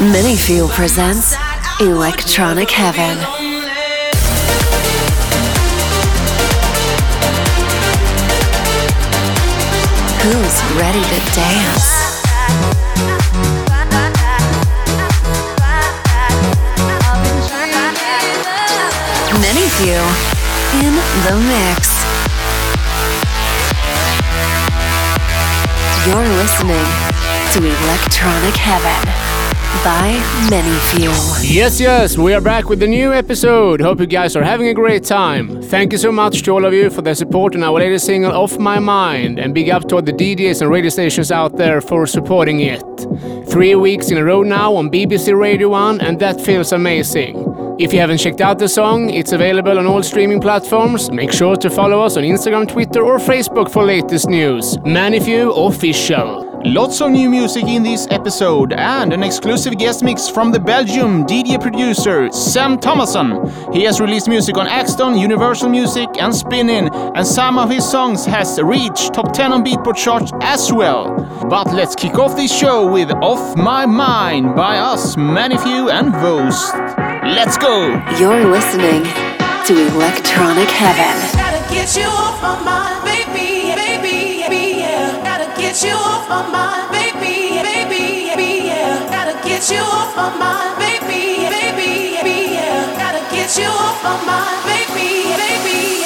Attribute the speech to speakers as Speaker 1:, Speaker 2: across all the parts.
Speaker 1: Manyfeel presents Electronic Heaven. Who's ready to dance? Manyfeel in the mix. You're listening to Electronic Heaven by Manyfeel.
Speaker 2: Yes, yes, we are back with a new episode. Hope you guys are having a great time. Thank you so much to all of you for the support on our latest single, Off My Mind, and big up to all the DJs and radio stations out there for supporting it. Three weeks in a row now on BBC Radio 1, and that feels amazing. If you haven't checked out the song, it's available on all streaming platforms. Make sure to follow us on Instagram, Twitter, or Facebook for latest news. Manyfeel Official.
Speaker 3: Lots of new music in this episode and an exclusive guest mix from the Belgium DJ producer Sam Thomason. He has released music on Axtone, Universal Music and Spinnin, and some of his songs has reached top 10 on Beatport charts as well. But let's kick off this show with Off My Mind by us, Manyfeel and Vost. Let's go!
Speaker 1: You're listening to Electronic Heaven.
Speaker 4: Get you off my mind, baby, baby, baby, yeah. Gotta get you off my mind, baby, baby, baby, yeah. Gotta get you off my mind, baby, baby,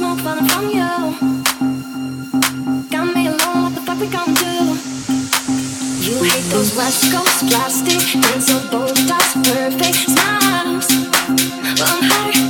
Speaker 5: smoke falling from you. Got me alone, what the fuck we gonna do? You hate those West Coast plastic, hands so bold, that's perfect smiles. Well, I'm hurt.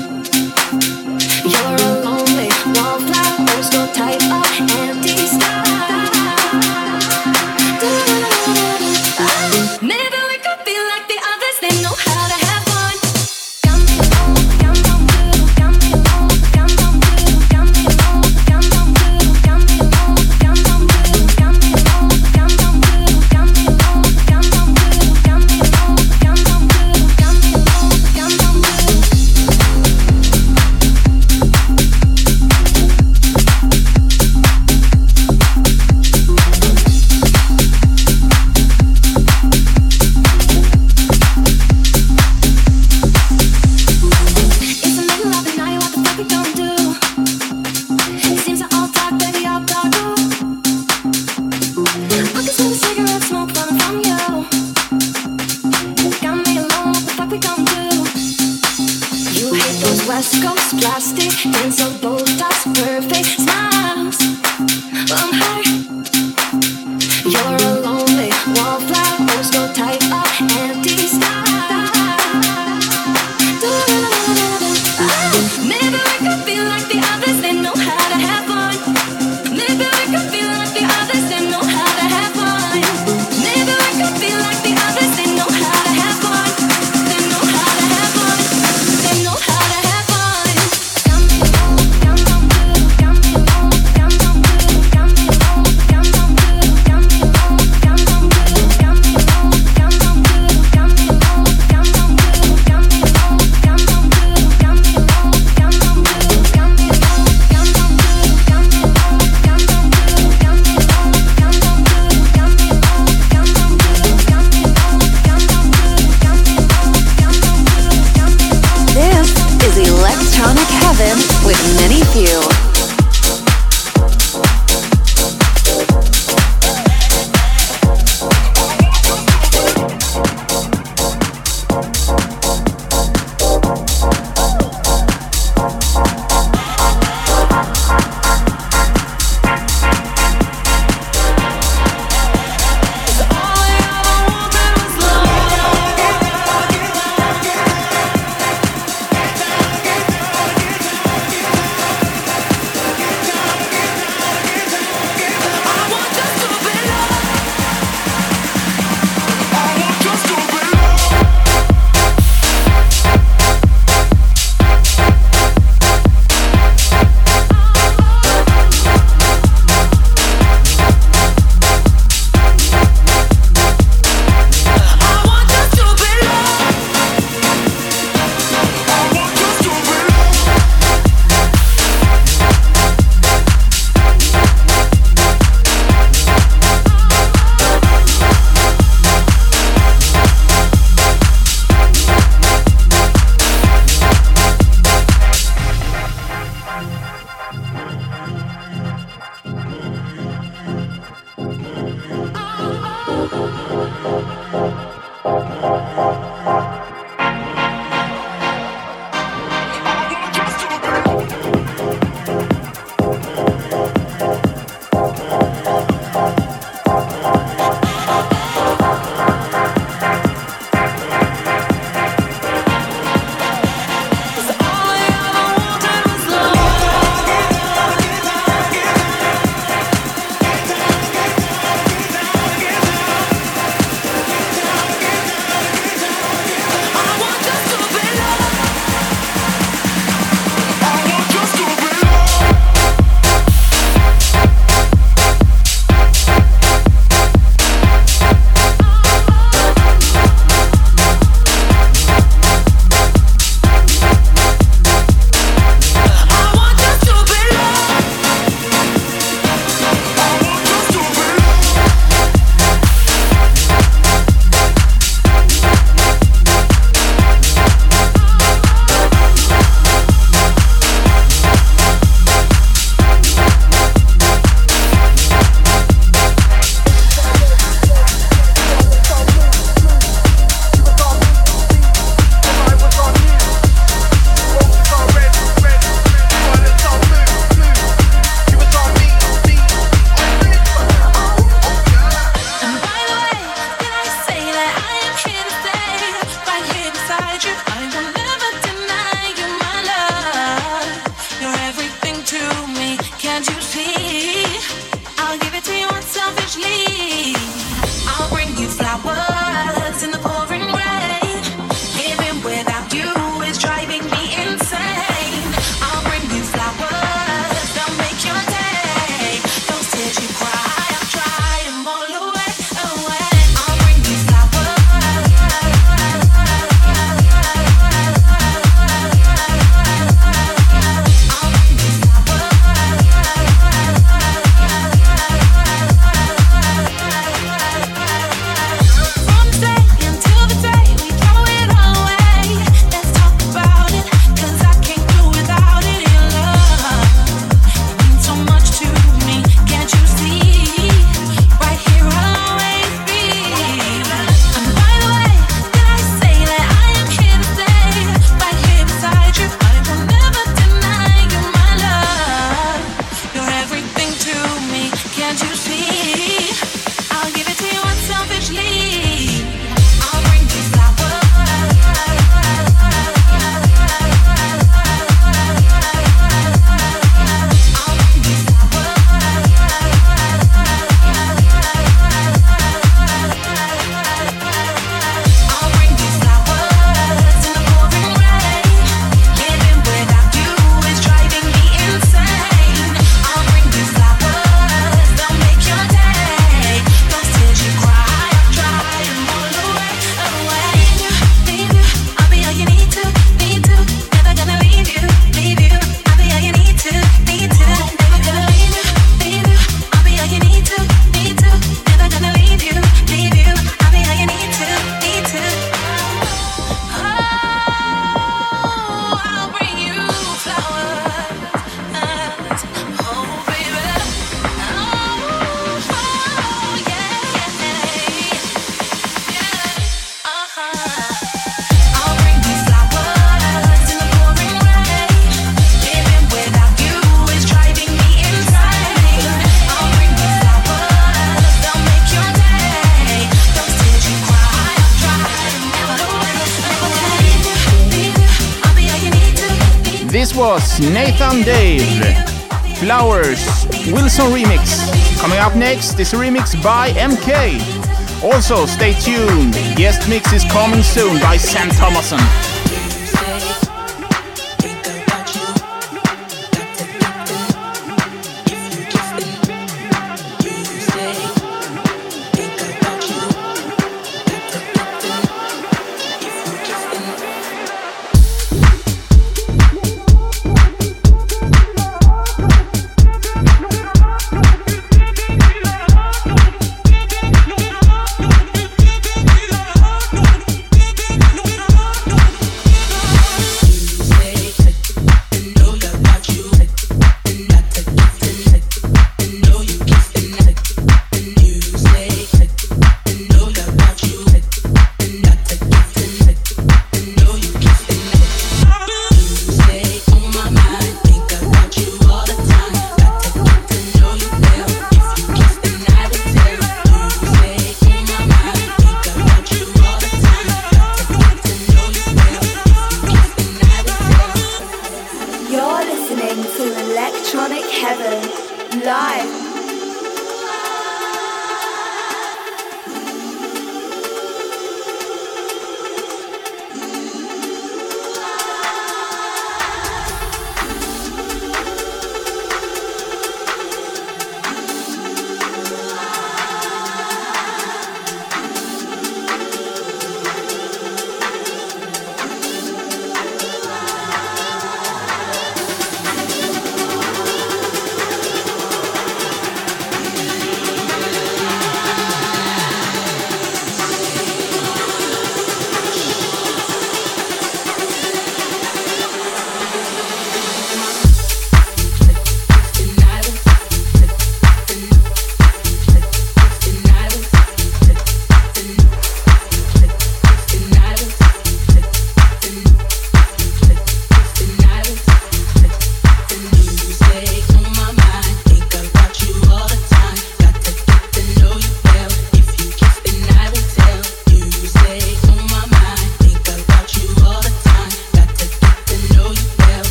Speaker 5: Was Nathan Dawe, Flowers, Wilson remix. Coming up next is a remix by MK. Also, stay
Speaker 6: tuned. Guest mix is coming soon by Sam Thomason.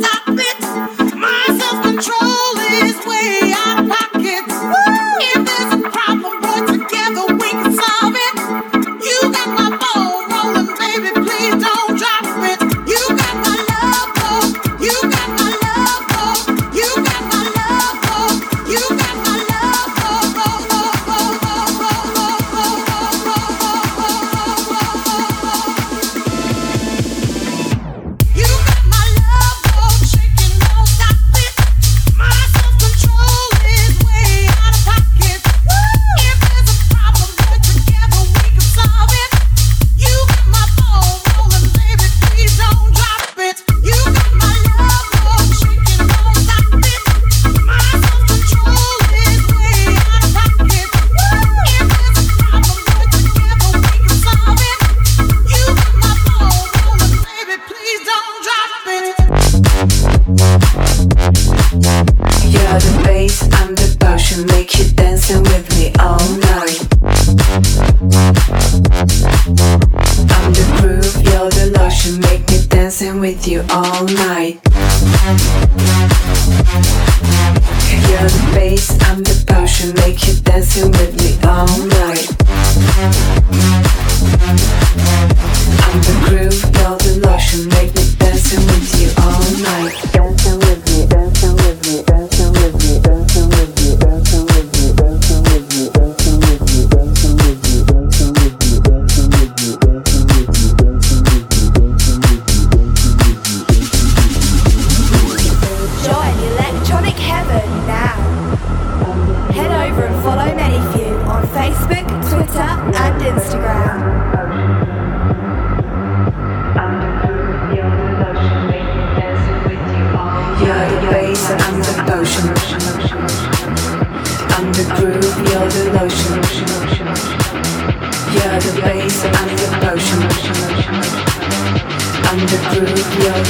Speaker 6: stop it. Twitter and Instagram.
Speaker 5: You're the ocean. I'm the groove, you're the lotion. You're the bass, and the potion. I'm the groove, you're the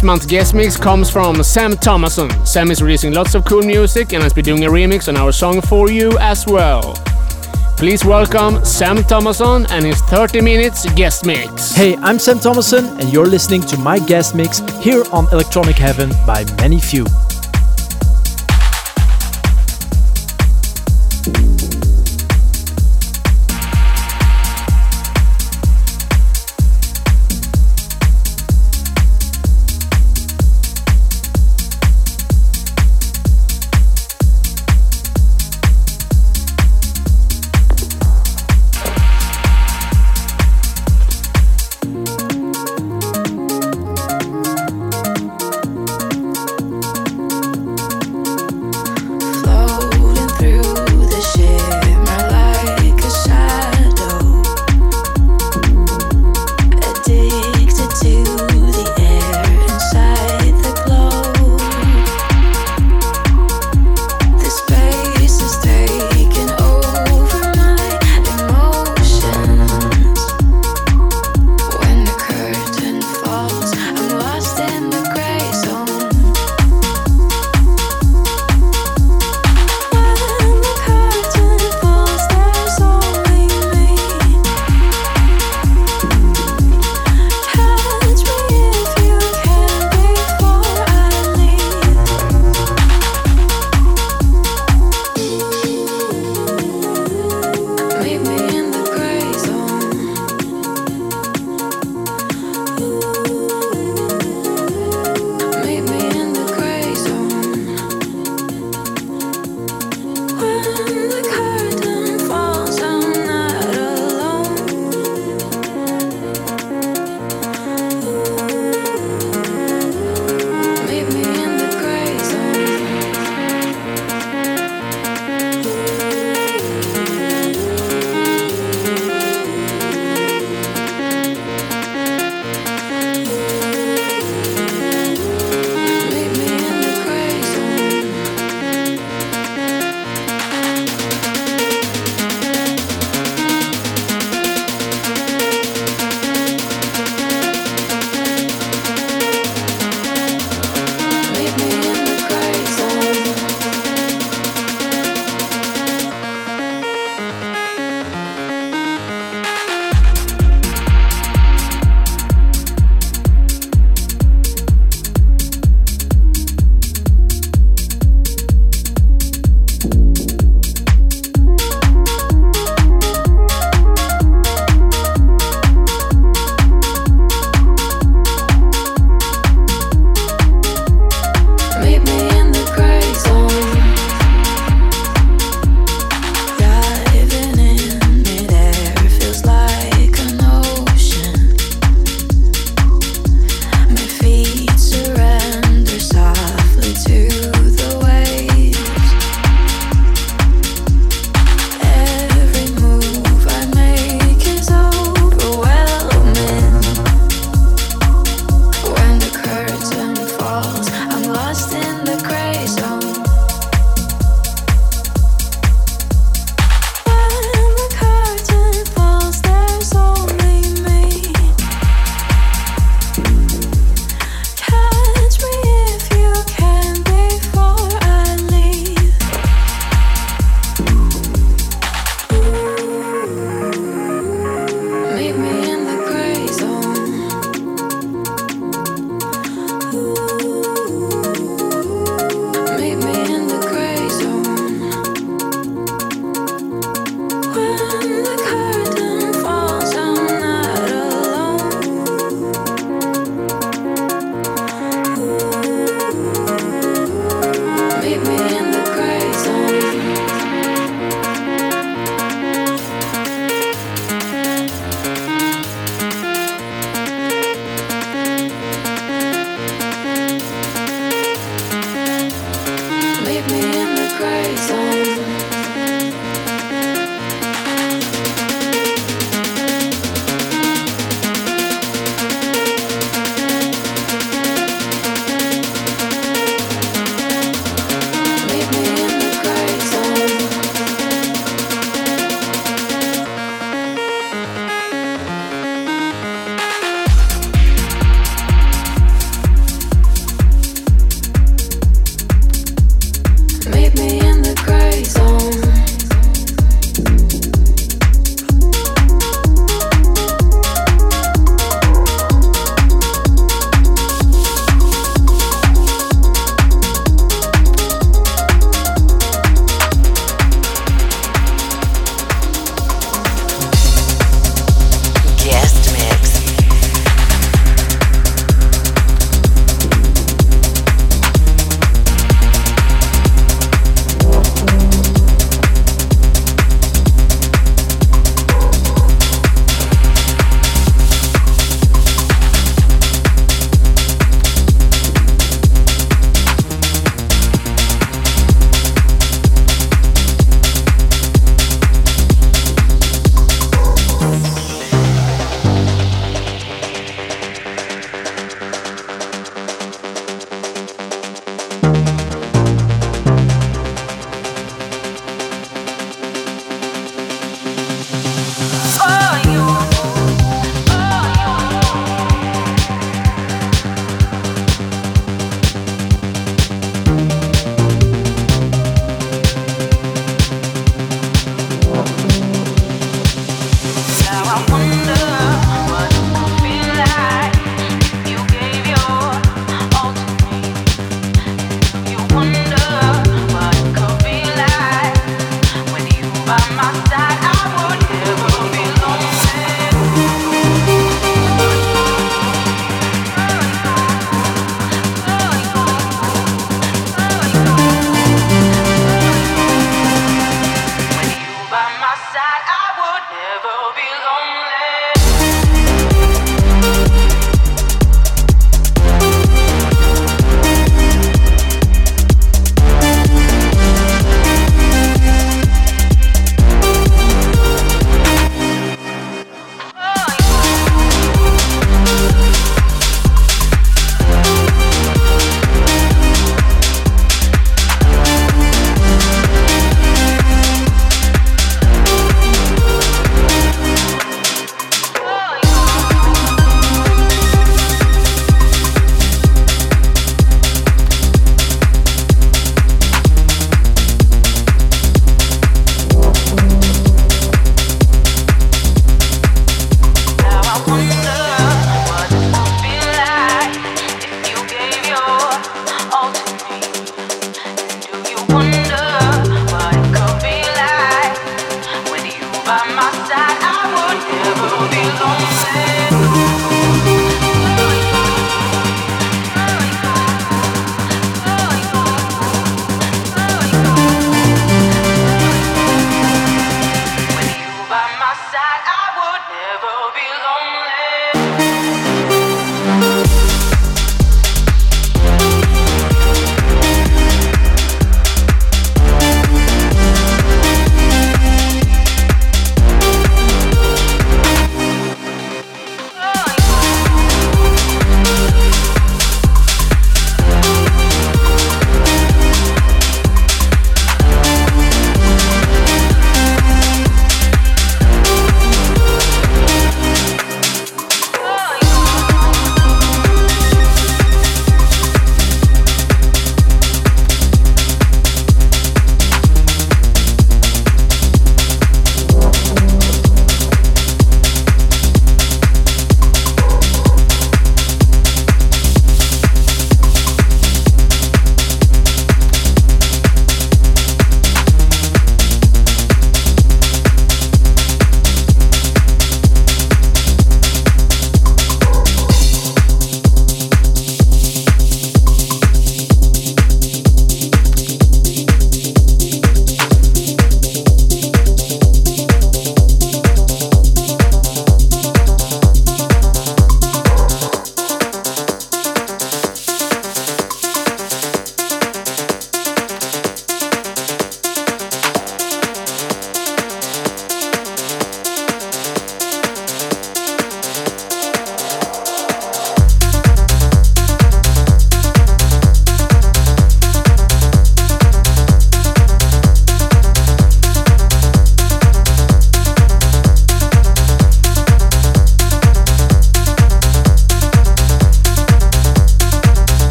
Speaker 2: This month's guest mix comes from Sam Thomason. Sam is releasing lots of cool music and has been doing a remix on our song For You as well. Please welcome Sam Thomason and his 30 minutes guest mix.
Speaker 7: Hey, I'm Sam Thomason, and you're listening to my guest mix here on Electronic Heaven by Many Few.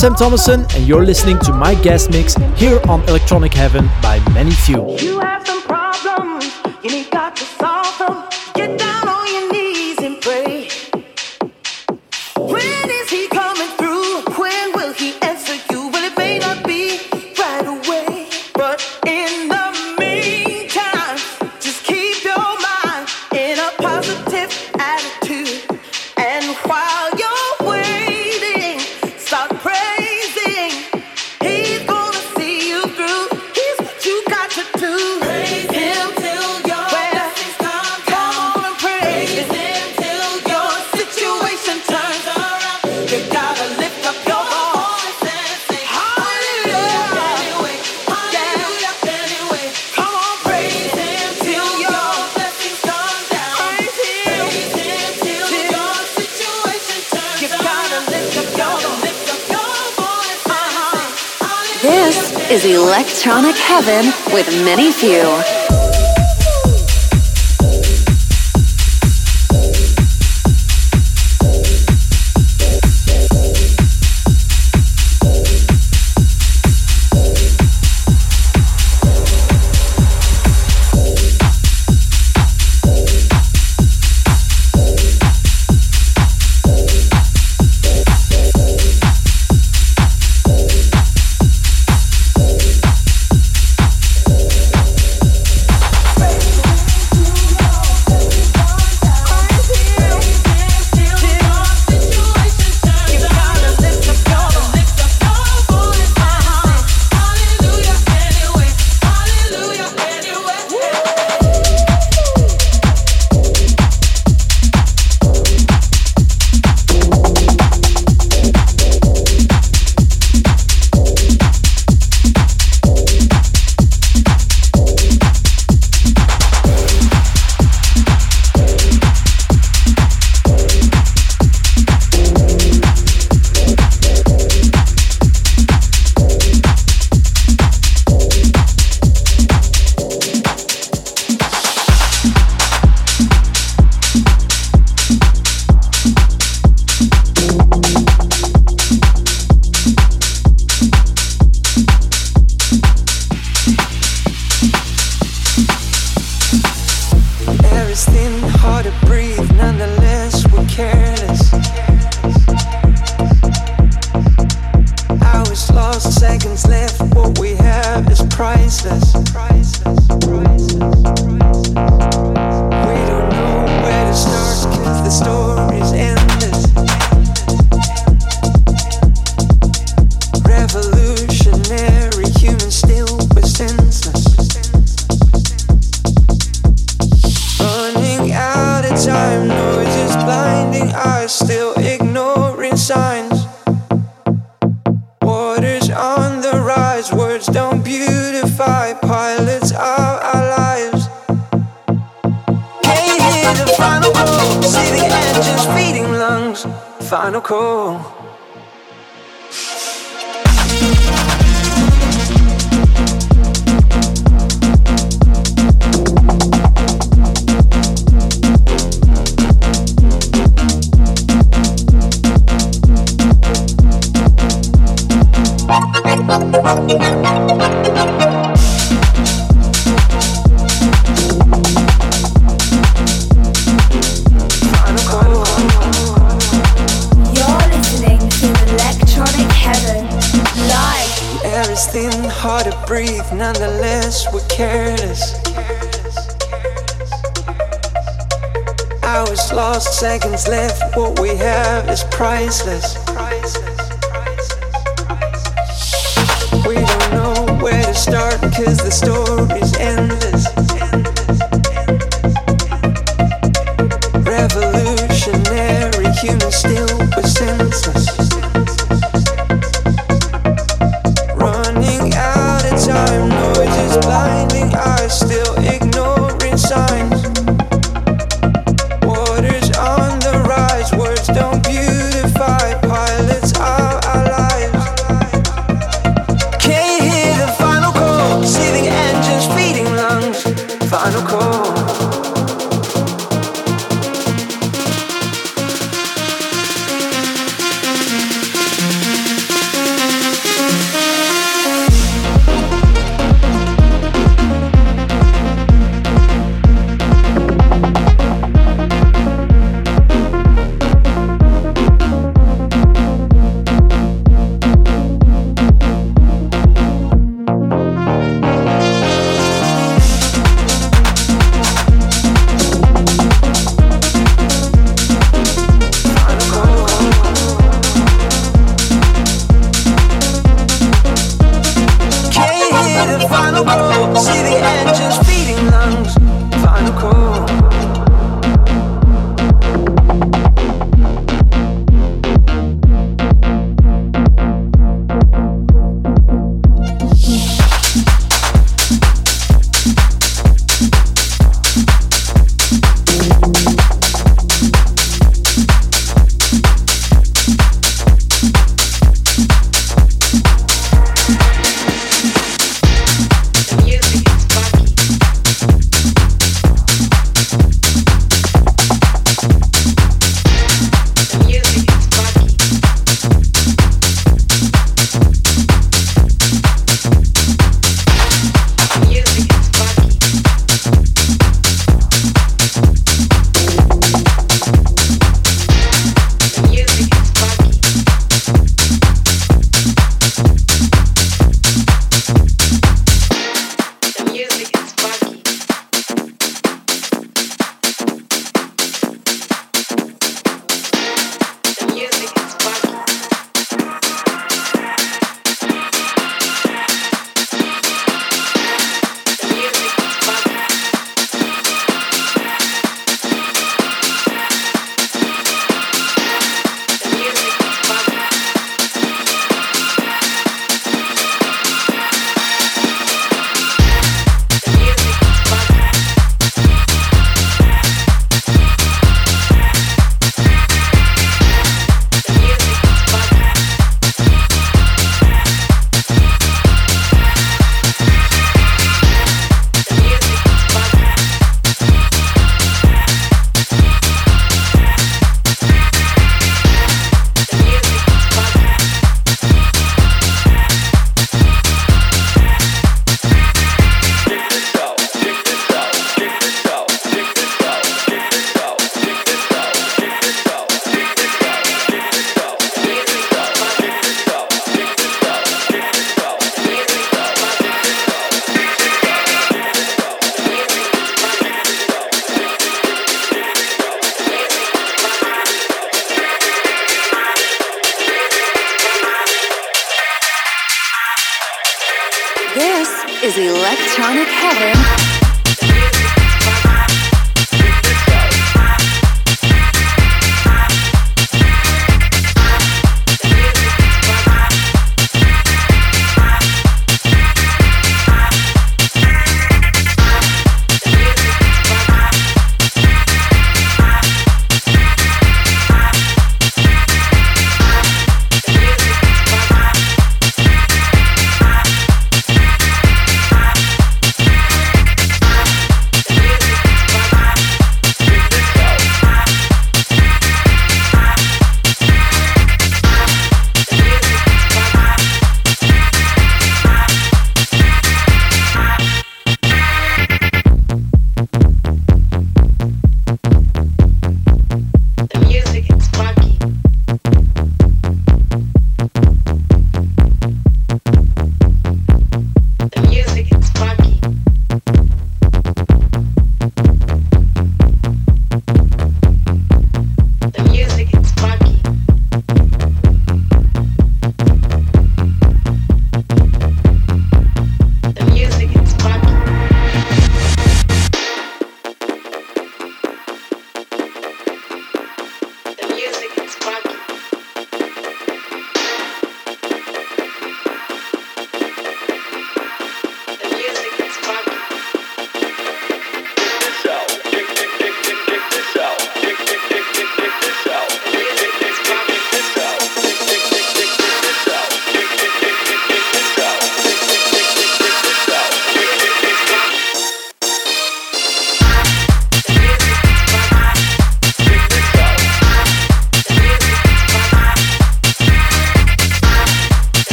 Speaker 8: Sam Thomason, and you're listening to my guest mix here on Electronic Heaven by Many Few.
Speaker 9: cool. hard to breathe, nonetheless, we're careless. I was lost, seconds left, what we have is priceless. We don't know where to start, cause the story's endless.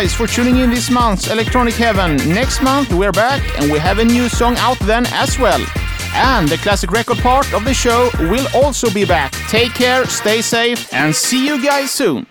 Speaker 3: Guys for tuning in this month's Electronic Heaven. Next month we're back and we have a new song out then as well. And the classic record part of the show will also be back. Take care, stay safe, and see you guys soon.